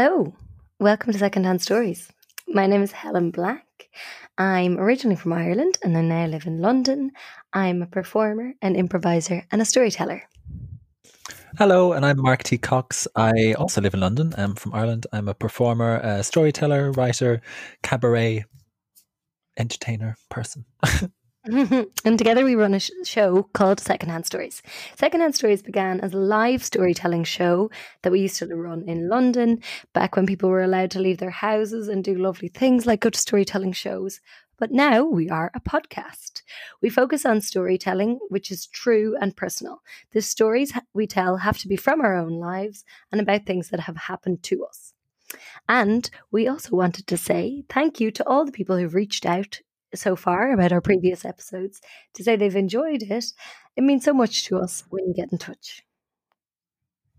Hello, welcome to Secondhand Stories. My name is Helen Black. I'm originally from Ireland and I now live in London. I'm a performer, an improviser, and a storyteller. Hello, and I'm Mark T. Cox. I also live in London. I'm from Ireland. I'm a performer, a storyteller, writer, cabaret, entertainer, person. and together we run a sh- show called Secondhand Stories. Secondhand Stories began as a live storytelling show that we used to run in London back when people were allowed to leave their houses and do lovely things like go to storytelling shows. But now we are a podcast. We focus on storytelling, which is true and personal. The stories we tell have to be from our own lives and about things that have happened to us. And we also wanted to say thank you to all the people who've reached out so far about our previous episodes to say they've enjoyed it. It means so much to us when you get in touch.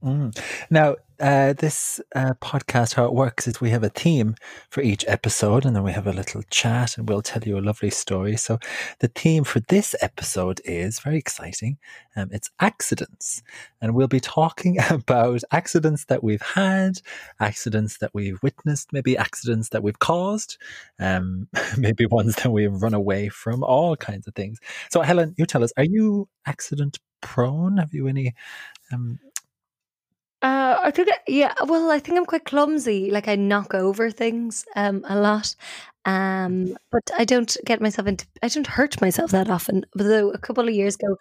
Mm. Now, uh, this uh, podcast, how it works is we have a theme for each episode, and then we have a little chat, and we'll tell you a lovely story. So, the theme for this episode is very exciting. Um, it's accidents, and we'll be talking about accidents that we've had, accidents that we've witnessed, maybe accidents that we've caused, um, maybe ones that we've run away from, all kinds of things. So, Helen, you tell us: Are you accident prone? Have you any? Um, uh, I think, yeah. Well, I think I'm quite clumsy. Like I knock over things um, a lot, um, but I don't get myself into. I don't hurt myself that often. Although a couple of years ago,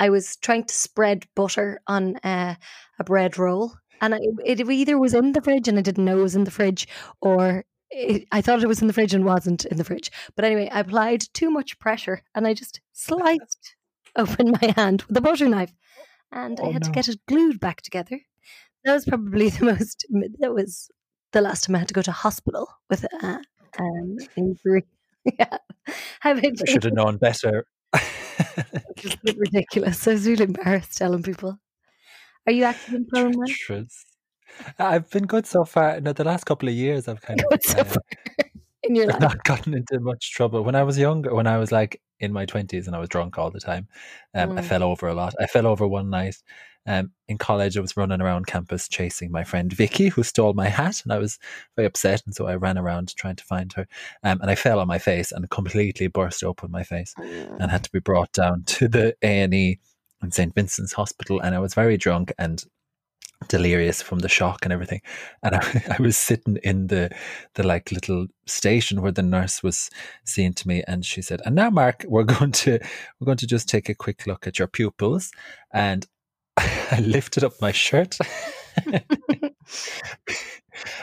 I was trying to spread butter on uh, a bread roll, and I, it either was in the fridge and I didn't know it was in the fridge, or it, I thought it was in the fridge and wasn't in the fridge. But anyway, I applied too much pressure, and I just sliced open my hand with a butter knife, and oh, I had no. to get it glued back together that was probably the most. That was the last time I had to go to hospital with a um, injury. yeah, I should have known better. it's ridiculous. I was really embarrassed telling people. Are you accident prone? I've been good so far. No, the last couple of years, I've kind of so uh, in your life. not gotten into much trouble. When I was younger, when I was like in my twenties and I was drunk all the time, um, mm. I fell over a lot. I fell over one night um, in college, I was running around campus chasing my friend Vicky, who stole my hat, and I was very upset. And so I ran around trying to find her, um, and I fell on my face and completely burst open my face, and had to be brought down to the A and E in St Vincent's Hospital. And I was very drunk and delirious from the shock and everything. And I, I, was sitting in the the like little station where the nurse was seeing to me, and she said, "And now, Mark, we're going to we're going to just take a quick look at your pupils." And I lifted up my shirt.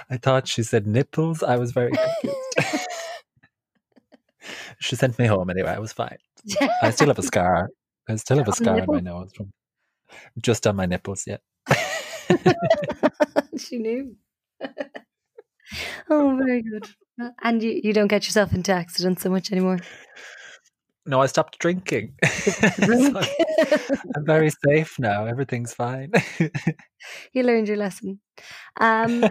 I thought she said nipples. I was very confused. she sent me home anyway. I was fine. I still have a scar. I still have a scar on my nose from just on my nipples. Yeah. she knew. oh, very good. And you, you don't get yourself into accidents so much anymore. No, I stopped drinking. so I'm very safe now. Everything's fine. you learned your lesson. Um,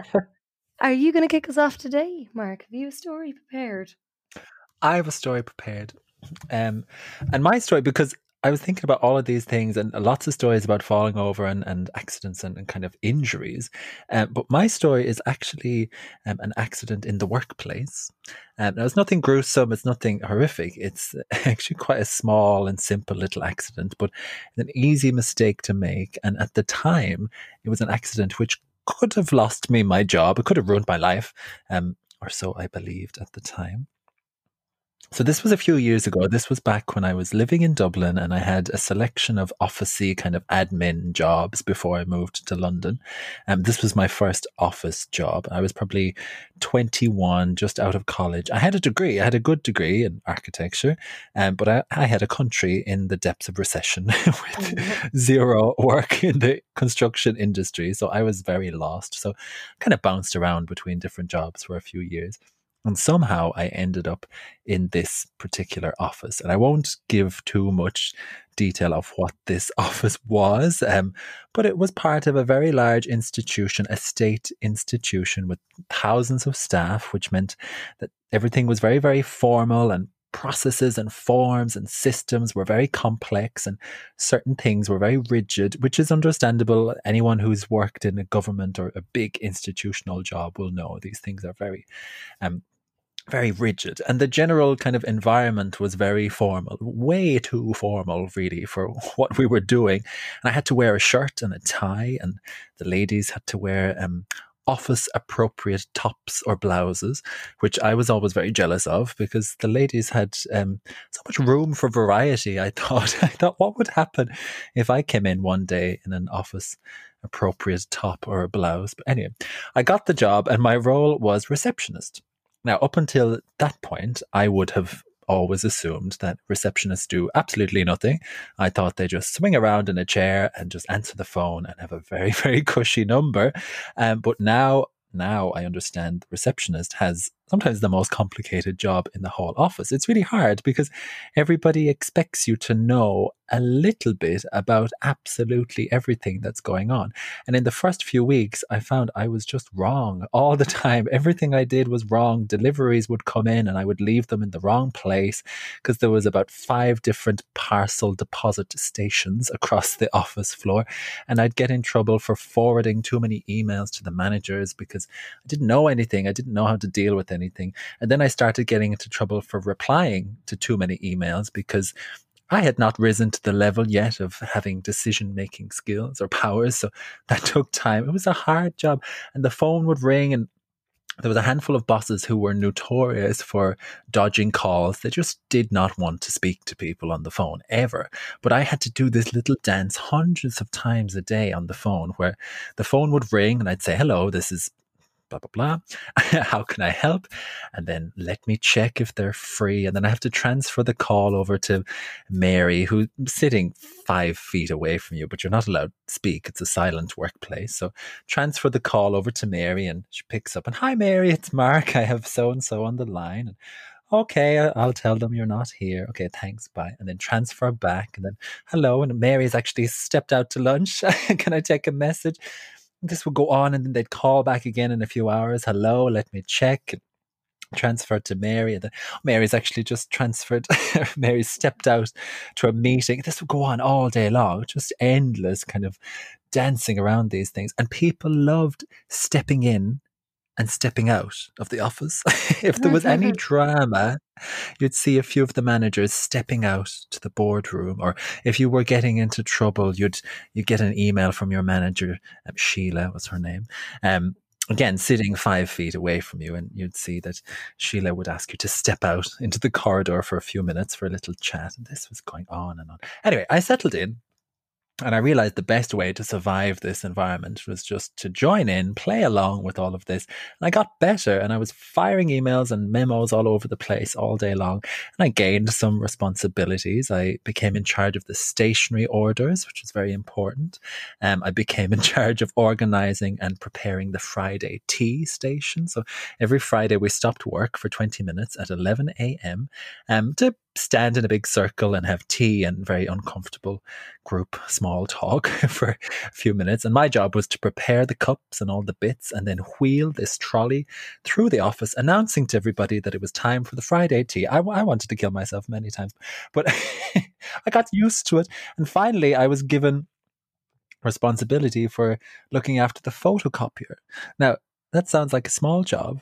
are you going to kick us off today, Mark? Have you a story prepared? I have a story prepared. Um, and my story, because I was thinking about all of these things and lots of stories about falling over and, and accidents and, and kind of injuries. Um, but my story is actually um, an accident in the workplace. Um, now, it's nothing gruesome, it's nothing horrific. It's actually quite a small and simple little accident, but an easy mistake to make. And at the time, it was an accident which could have lost me my job, it could have ruined my life, um, or so I believed at the time. So this was a few years ago. This was back when I was living in Dublin and I had a selection of officey kind of admin jobs before I moved to London. Um, this was my first office job. I was probably 21, just out of college. I had a degree. I had a good degree in architecture, um, but I, I had a country in the depths of recession with zero work in the construction industry. So I was very lost. So kind of bounced around between different jobs for a few years. And somehow I ended up in this particular office. And I won't give too much detail of what this office was, um, but it was part of a very large institution, a state institution with thousands of staff, which meant that everything was very, very formal and processes and forms and systems were very complex and certain things were very rigid, which is understandable. Anyone who's worked in a government or a big institutional job will know these things are very um, very rigid and the general kind of environment was very formal way too formal really for what we were doing and i had to wear a shirt and a tie and the ladies had to wear um, office appropriate tops or blouses, which I was always very jealous of because the ladies had um, so much room for variety. I thought, I thought, what would happen if I came in one day in an office appropriate top or a blouse? But anyway, I got the job and my role was receptionist. Now, up until that point, I would have always assumed that receptionists do absolutely nothing. I thought they just swing around in a chair and just answer the phone and have a very, very cushy number. Um, but now, now I understand the receptionist has sometimes the most complicated job in the whole office. It's really hard because everybody expects you to know a little bit about absolutely everything that's going on. And in the first few weeks, I found I was just wrong all the time. Everything I did was wrong. Deliveries would come in and I would leave them in the wrong place because there was about five different parcel deposit stations across the office floor. And I'd get in trouble for forwarding too many emails to the managers because I didn't know anything. I didn't know how to deal with anything. And then I started getting into trouble for replying to too many emails because I had not risen to the level yet of having decision making skills or powers. So that took time. It was a hard job. And the phone would ring and there was a handful of bosses who were notorious for dodging calls. They just did not want to speak to people on the phone ever. But I had to do this little dance hundreds of times a day on the phone where the phone would ring and I'd say, hello, this is blah, blah, blah. How can I help? And then let me check if they're free. And then I have to transfer the call over to Mary, who's sitting five feet away from you, but you're not allowed to speak. It's a silent workplace. So transfer the call over to Mary and she picks up and, hi, Mary, it's Mark. I have so and so on the line. And, okay, I'll tell them you're not here. Okay, thanks, bye. And then transfer back. And then, hello. And Mary's actually stepped out to lunch. Can I take a message? This would go on and then they'd call back again in a few hours. Hello, let me check. Transferred to Mary, and then oh, Mary's actually just transferred. Mary stepped out to a meeting. This would go on all day long, just endless kind of dancing around these things. And people loved stepping in and stepping out of the office. if there was any drama, you'd see a few of the managers stepping out to the boardroom, or if you were getting into trouble, you'd you get an email from your manager, um, Sheila was her name, um, again sitting five feet away from you, and you'd see that Sheila would ask you to step out into the corridor for a few minutes for a little chat, and this was going on and on. Anyway, I settled in and I realized the best way to survive this environment was just to join in, play along with all of this. And I got better and I was firing emails and memos all over the place all day long. And I gained some responsibilities. I became in charge of the stationery orders, which was very important. Um, I became in charge of organizing and preparing the Friday tea station. So every Friday we stopped work for 20 minutes at 11 a.m. Um, to stand in a big circle and have tea and very uncomfortable group small talk for a few minutes. And my job was to prepare the cups and all the bits and then wheel this trolley through the office, announcing to everybody that it was time for the Friday tea. I, I wanted to kill myself many times, but I got used to it. And finally, I was given responsibility for looking after the photocopier. Now, that sounds like a small job,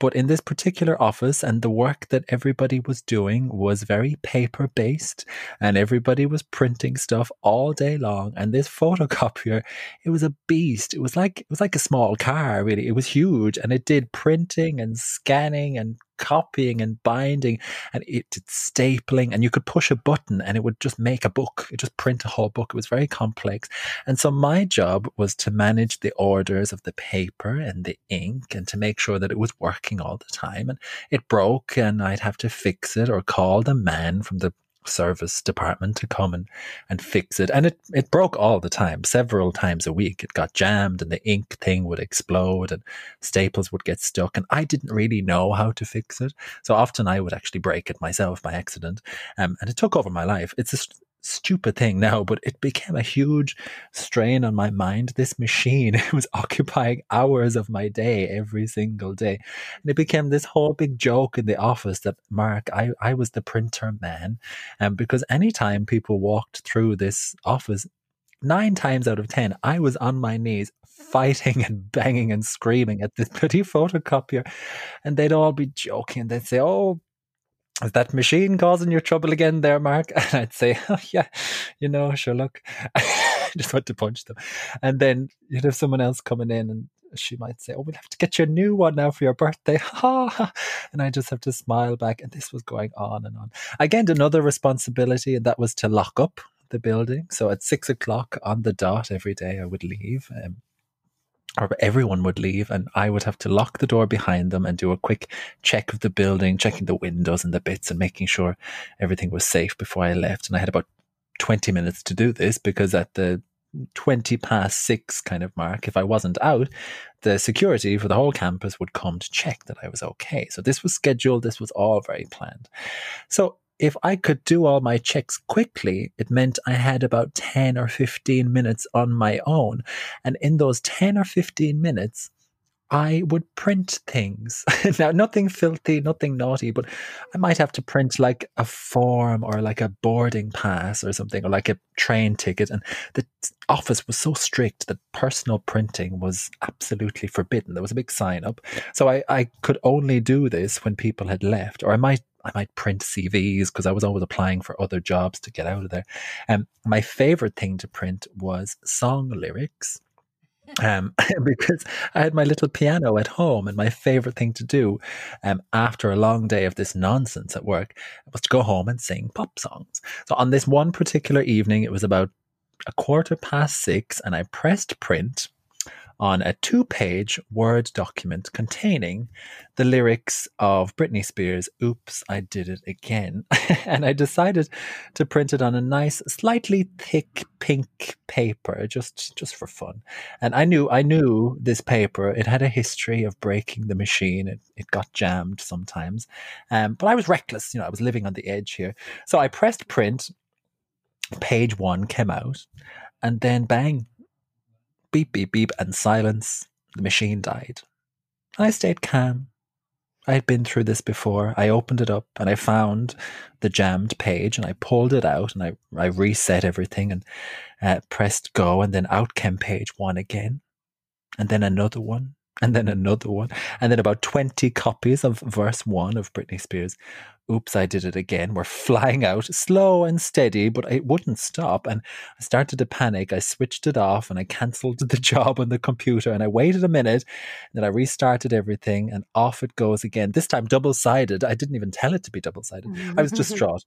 but in this particular office, and the work that everybody was doing was very paper based, and everybody was printing stuff all day long. And this photocopier, it was a beast. It was like it was like a small car, really. It was huge, and it did printing and scanning and copying and binding and it did stapling and you could push a button and it would just make a book. It just print a whole book. It was very complex. And so my job was to manage the orders of the paper and the ink and to make sure that it was working all the time. And it broke and i'd have to fix it or call the man from the service department to come and, and fix it. And it, it broke all the time, several times a week. It got jammed and the ink thing would explode and staples would get stuck. And I didn't really know how to fix it. So often I would actually break it myself by accident. Um, and it took over my life. It's a, stupid thing now, but it became a huge strain on my mind. This machine was occupying hours of my day every single day. And it became this whole big joke in the office that Mark, I, I was the printer man. And um, because anytime people walked through this office, nine times out of ten, I was on my knees fighting and banging and screaming at this pretty photocopier. And they'd all be joking. They'd say, Oh, is that machine causing your trouble again there, Mark? And I'd say, oh, yeah, you know, sure, look. I just want to punch them. And then you'd have someone else coming in and she might say, oh, we'll have to get you a new one now for your birthday. and I just have to smile back. And this was going on and on. I gained another responsibility, and that was to lock up the building. So at six o'clock on the dot every day, I would leave. Um, or everyone would leave and I would have to lock the door behind them and do a quick check of the building, checking the windows and the bits and making sure everything was safe before I left. And I had about 20 minutes to do this because at the 20 past six kind of mark, if I wasn't out, the security for the whole campus would come to check that I was okay. So this was scheduled, this was all very planned. So if I could do all my checks quickly, it meant I had about 10 or 15 minutes on my own. And in those 10 or 15 minutes, I would print things. now, nothing filthy, nothing naughty, but I might have to print like a form or like a boarding pass or something, or like a train ticket. And the office was so strict that personal printing was absolutely forbidden. There was a big sign up. So I, I could only do this when people had left, or I might I might print CVs because I was always applying for other jobs to get out of there. Um, my favorite thing to print was song lyrics. Um, because I had my little piano at home, and my favorite thing to do um, after a long day of this nonsense at work was to go home and sing pop songs. So, on this one particular evening, it was about a quarter past six, and I pressed print on a two page Word document containing the lyrics of Britney Spears' Oops, I Did It Again. and I decided to print it on a nice, slightly thick pink paper just, just for fun. And I knew, I knew this paper, it had a history of breaking the machine. It, it got jammed sometimes. Um, but I was reckless, you know, I was living on the edge here. So I pressed print, page one came out, and then bang, beep, beep, beep, and silence. The machine died. I stayed calm. I had been through this before. I opened it up and I found the jammed page and I pulled it out and I, I reset everything and uh, pressed go. And then out came page one again. And then another one and then another one, and then about 20 copies of verse one of Britney Spears. Oops, I did it again. We're flying out, slow and steady, but it wouldn't stop. And I started to panic. I switched it off and I cancelled the job on the computer and I waited a minute. And then I restarted everything and off it goes again. This time double sided. I didn't even tell it to be double sided. I was mm-hmm. distraught.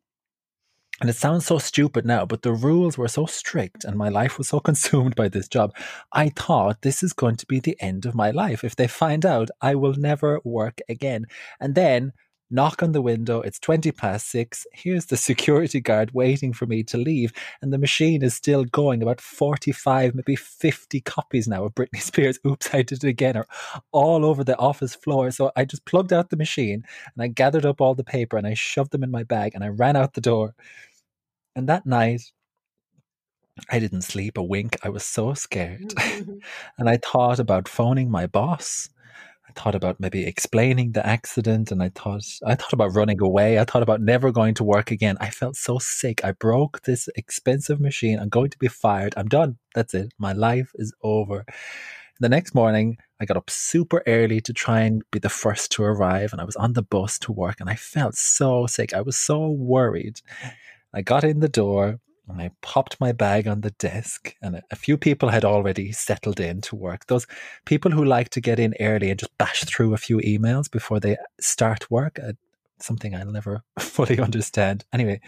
And it sounds so stupid now, but the rules were so strict and my life was so consumed by this job. I thought this is going to be the end of my life. If they find out, I will never work again. And then knock on the window. It's 20 past six. Here's the security guard waiting for me to leave. And the machine is still going about 45, maybe 50 copies now of Britney Spears. Oops, I did it again, or all over the office floor. So I just plugged out the machine and I gathered up all the paper and I shoved them in my bag and I ran out the door. And that night, I didn't sleep a wink. I was so scared. Mm-hmm. and I thought about phoning my boss. I thought about maybe explaining the accident and I thought I thought about running away. I thought about never going to work again. I felt so sick. I broke this expensive machine. I'm going to be fired. I'm done. That's it. My life is over. The next morning, I got up super early to try and be the first to arrive and I was on the bus to work and I felt so sick. I was so worried. I got in the door and I popped my bag on the desk, and a few people had already settled in to work. Those people who like to get in early and just bash through a few emails before they start work, uh, something I'll never fully understand. Anyway,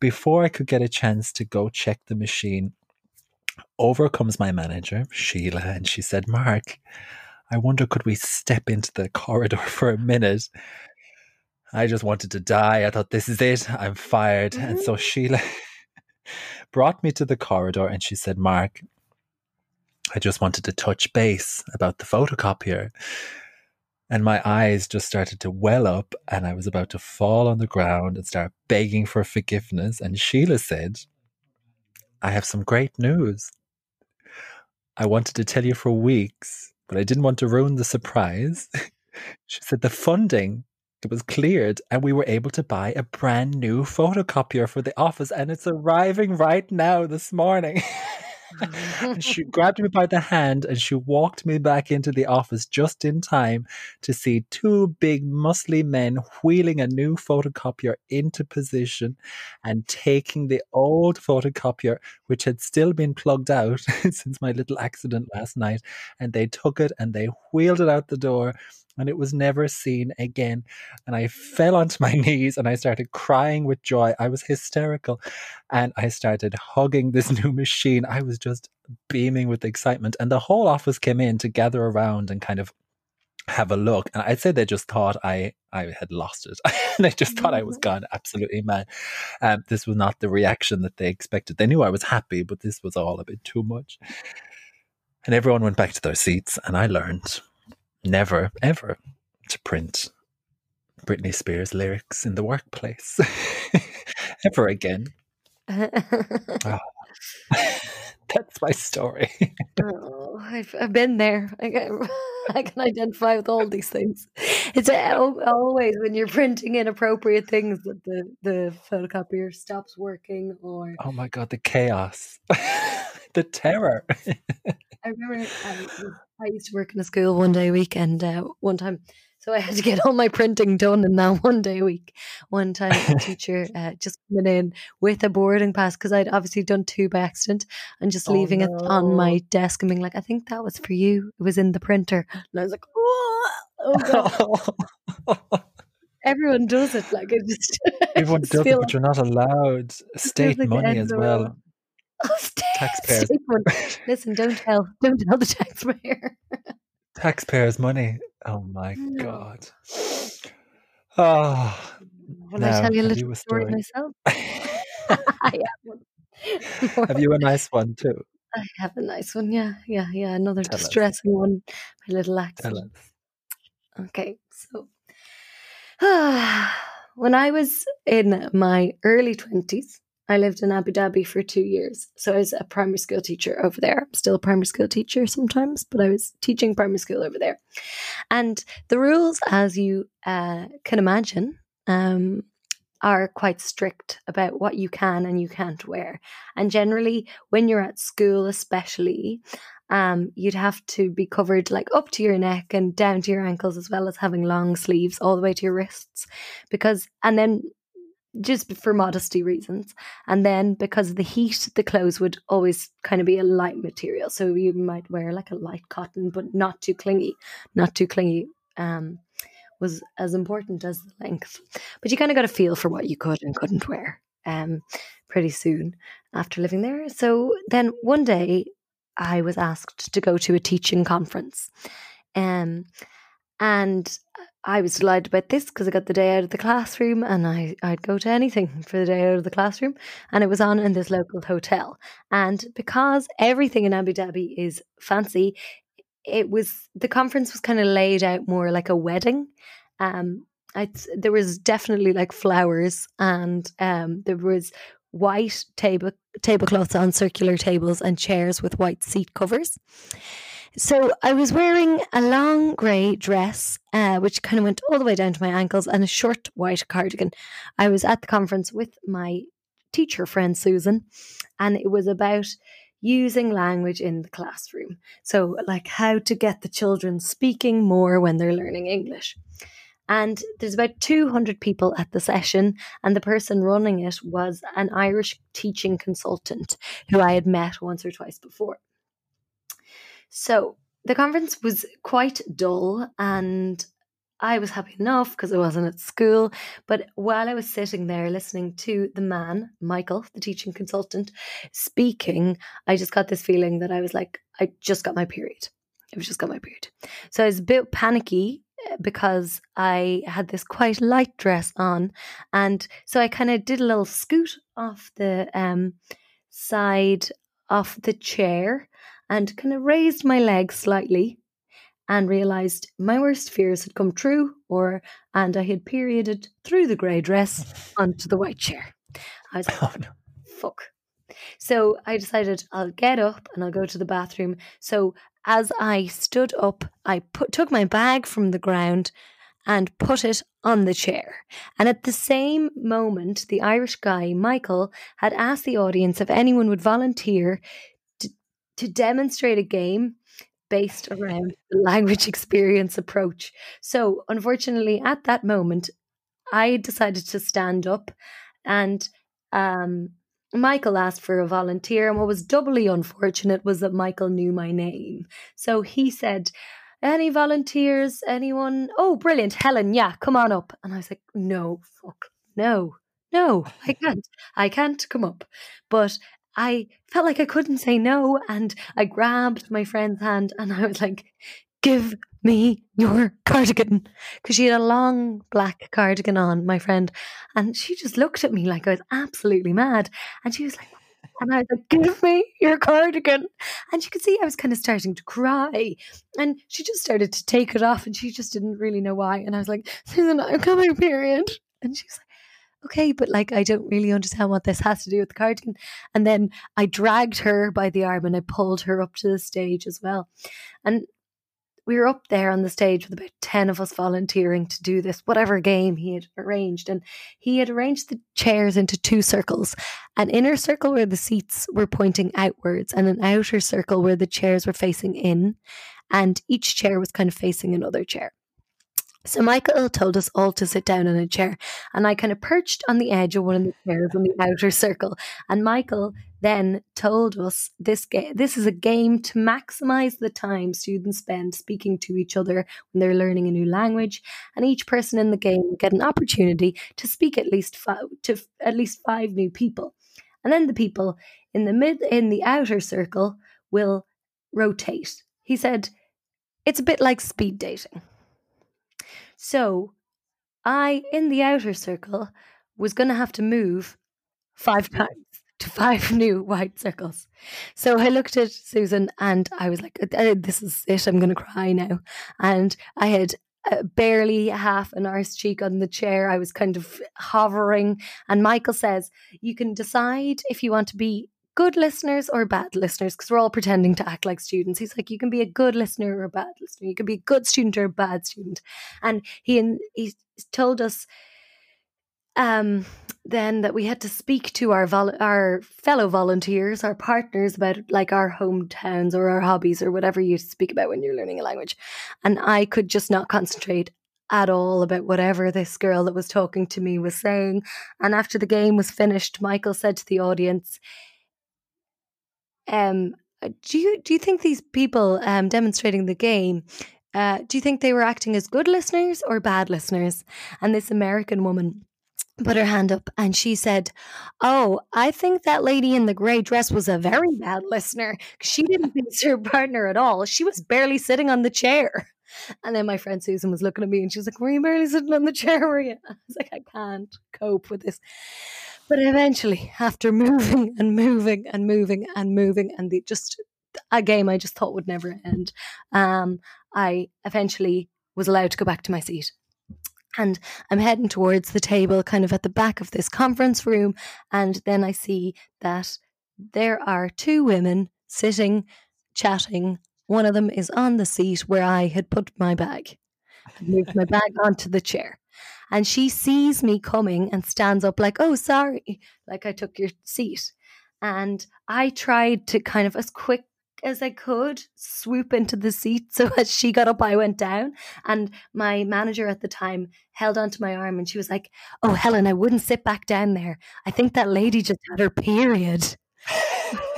before I could get a chance to go check the machine, over comes my manager, Sheila, and she said, Mark, I wonder could we step into the corridor for a minute? I just wanted to die. I thought, this is it. I'm fired. Mm-hmm. And so mm-hmm. Sheila brought me to the corridor and she said, Mark, I just wanted to touch base about the photocopier. And my eyes just started to well up, and I was about to fall on the ground and start begging for forgiveness. And Sheila said, I have some great news. I wanted to tell you for weeks, but I didn't want to ruin the surprise. she said the funding it was cleared and we were able to buy a brand new photocopier for the office and it's arriving right now this morning. and she mm. grabbed me by the hand and she walked me back into the office just in time to see two big muscly men wheeling a new photocopier into position and taking the old photocopier, which had still been plugged out since my little accident last night, and they took it and they wheeled it out the door and it was never seen again. And I fell onto my knees and I started crying with joy. I was hysterical and I started hugging this new machine. I was just beaming with excitement. And the whole office came in to gather around and kind of have a look. And I'd say they just thought I, I had lost it. they just thought I was mm-hmm. gone absolutely mad. Um, this was not the reaction that they expected. They knew I was happy, but this was all a bit too much. And everyone went back to their seats, and I learned never, ever to print Britney Spears lyrics in the workplace ever again. oh. That's my story. oh, I've, I've been there. I can, I can identify with all these things. It's always when you're printing inappropriate things that the, the photocopier stops working or. Oh my God, the chaos, the terror. I remember I, I used to work in a school one day a week, and uh, one time, so I had to get all my printing done in that one day a week. One time, a teacher uh, just coming in with a boarding pass because I'd obviously done two by accident, and just oh, leaving no. it on my desk and being like, "I think that was for you. It was in the printer," and I was like, "Oh, oh god." Everyone does it. Like it just everyone does it, but you're not allowed. State like money as well. Taxpayers. Listen, don't tell, don't tell the taxpayer. Taxpayers' money. Oh my god. Oh. Will now, I tell you a little you a story? story myself? I have, have you a nice one too? I have a nice one. Yeah, yeah, yeah. Another tell distressing us. one. My little accident. Okay, so when I was in my early twenties, I lived in Abu Dhabi for two years. So I was a primary school teacher over there. I'm still a primary school teacher sometimes, but I was teaching primary school over there. And the rules, as you uh, can imagine, um, are quite strict about what you can and you can't wear. And generally, when you're at school, especially, um, you'd have to be covered like up to your neck and down to your ankles, as well as having long sleeves all the way to your wrists. Because, and then just for modesty reasons. And then because of the heat, the clothes would always kind of be a light material. So you might wear like a light cotton, but not too clingy. Not too clingy um, was as important as the length. But you kind of got a feel for what you could and couldn't wear um, pretty soon after living there. So then one day I was asked to go to a teaching conference. Um, and I was delighted about this because I got the day out of the classroom and I, I'd go to anything for the day out of the classroom. And it was on in this local hotel. And because everything in Abu Dhabi is fancy, it was the conference was kind of laid out more like a wedding. Um, I, there was definitely like flowers and um, there was white table tablecloths on circular tables and chairs with white seat covers. So I was wearing a long grey dress, uh, which kind of went all the way down to my ankles, and a short white cardigan. I was at the conference with my teacher friend Susan, and it was about using language in the classroom. So, like how to get the children speaking more when they're learning English. And there's about 200 people at the session, and the person running it was an Irish teaching consultant who I had met once or twice before. So the conference was quite dull and I was happy enough because I wasn't at school. But while I was sitting there listening to the man, Michael, the teaching consultant, speaking, I just got this feeling that I was like, I just got my period. I just got my period. So I was a bit panicky eh, because I had this quite light dress on. And so I kind of did a little scoot off the um, side of the chair and kind of raised my legs slightly and realized my worst fears had come true or and I had perioded through the grey dress onto the white chair. I was like, oh, no. fuck. So I decided I'll get up and I'll go to the bathroom. So as I stood up, I put, took my bag from the ground and put it on the chair. And at the same moment, the Irish guy, Michael, had asked the audience if anyone would volunteer to, demonstrate a game based around the language experience approach. So, unfortunately, at that moment, I decided to stand up and um, Michael asked for a volunteer. And what was doubly unfortunate was that Michael knew my name. So he said, Any volunteers? Anyone? Oh, brilliant. Helen, yeah, come on up. And I was like, No, fuck, no, no, I can't. I can't come up. But I felt like I couldn't say no. And I grabbed my friend's hand and I was like, Give me your cardigan. Because she had a long black cardigan on, my friend. And she just looked at me like I was absolutely mad. And she was like, and I was like, give me your cardigan. And you could see I was kind of starting to cry. And she just started to take it off and she just didn't really know why. And I was like, Susan, I'm coming period. And she was like, okay, but like, I don't really understand what this has to do with the cardigan. And then I dragged her by the arm and I pulled her up to the stage as well. And we were up there on the stage with about 10 of us volunteering to do this, whatever game he had arranged. And he had arranged the chairs into two circles an inner circle where the seats were pointing outwards, and an outer circle where the chairs were facing in. And each chair was kind of facing another chair. So Michael told us all to sit down in a chair, and I kind of perched on the edge of one of the chairs in the outer circle. And Michael then told us this game this is a game to maximize the time students spend speaking to each other when they're learning a new language, and each person in the game will get an opportunity to speak at least five, to at least five new people, and then the people in the mid in the outer circle will rotate. He said it's a bit like speed dating. So I, in the outer circle, was going to have to move five times to five new white circles. So I looked at Susan and I was like, uh, this is it. I'm going to cry now. And I had uh, barely half an arse cheek on the chair. I was kind of hovering. And Michael says, you can decide if you want to be good listeners or bad listeners because we're all pretending to act like students. He's like, you can be a good listener or a bad listener. You can be a good student or a bad student. And he he told us um, then that we had to speak to our vol- our fellow volunteers, our partners about like our hometowns or our hobbies or whatever you speak about when you're learning a language. And I could just not concentrate at all about whatever this girl that was talking to me was saying. And after the game was finished, Michael said to the audience, um, uh, do you do you think these people um, demonstrating the game? Uh, do you think they were acting as good listeners or bad listeners? And this American woman put her hand up and she said, Oh, I think that lady in the grey dress was a very bad listener. She didn't face her partner at all. She was barely sitting on the chair. And then my friend Susan was looking at me and she was like, Were you barely sitting on the chair? Were you? I was like, I can't cope with this. But eventually, after moving and moving and moving and moving, and the just a game I just thought would never end, um, I eventually was allowed to go back to my seat. And I'm heading towards the table, kind of at the back of this conference room. And then I see that there are two women sitting, chatting. One of them is on the seat where I had put my bag. I moved my bag onto the chair. And she sees me coming and stands up, like, oh, sorry, like I took your seat. And I tried to kind of, as quick as I could, swoop into the seat. So as she got up, I went down. And my manager at the time held onto my arm and she was like, Oh, Helen, I wouldn't sit back down there. I think that lady just had her period.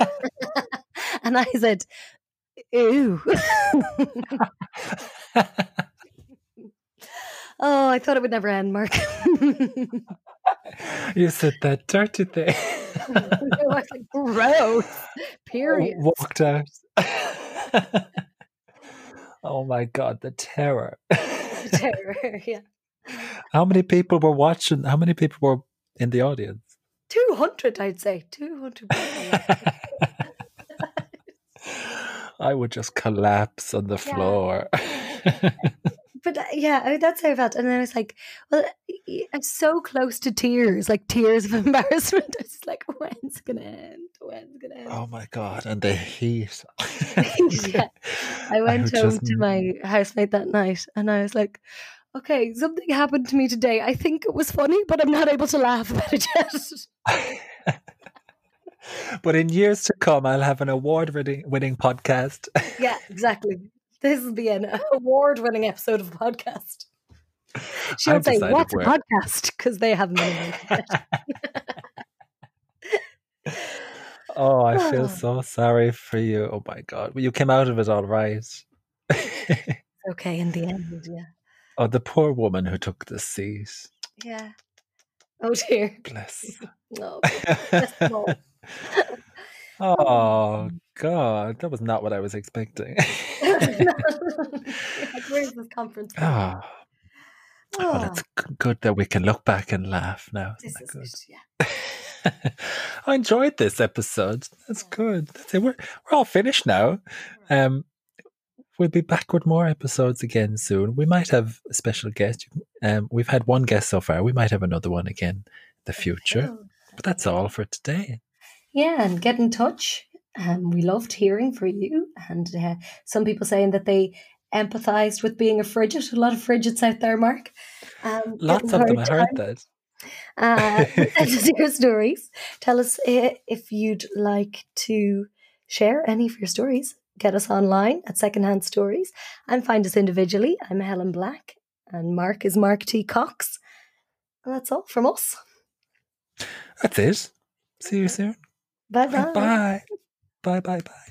and I said, Ew. Oh, I thought it would never end, Mark. you said that dirty thing. I was like, gross. Period. Walked out. oh my god, the terror. the terror, yeah. How many people were watching? How many people were in the audience? 200, I'd say. 200 I would just collapse on the floor. But uh, yeah, I mean, that's how I felt. And then I was like, well, I'm so close to tears, like tears of embarrassment. It's like, when's it gonna end? When's it gonna end? Oh my god! And the heat. yeah. I went I home just- to my housemate that night, and I was like, okay, something happened to me today. I think it was funny, but I'm not able to laugh about it yet. but in years to come, I'll have an award-winning winning podcast. yeah, exactly. This will be an award-winning episode of a podcast. She'll say, "What's a podcast?" Because they haven't been oh, I feel Oh. so sorry for you. Oh my god! Well, you came out of it all right. okay, in the end, yeah, oh, the poor woman who took the seat. yeah. Oh dear. Bless. No. Oh, them all. oh um, God, that was not what I was expecting. like, where's this conference? going? oh, well, Oh, it's good that we can look back and laugh now. this Isn't is that it, yeah. I enjoyed this episode. That's good. That's it. We're we're all finished now. Um, we'll be back with more episodes again soon. We might have a special guest. Um, we've had one guest so far. We might have another one again in the future. But that's all for today. Yeah, and get in touch. Um, we loved hearing from you, and uh, some people saying that they empathized with being a frigid. A lot of frigids out there, Mark. Um, Lots of them. I heard that. Uh, send us your stories. Tell us uh, if you'd like to share any of your stories. Get us online at Secondhand Stories and find us individually. I'm Helen Black and Mark is Mark T. Cox. And that's all from us. That's it. See you soon. Bye bye. Bye. Bye. Bye. Bye.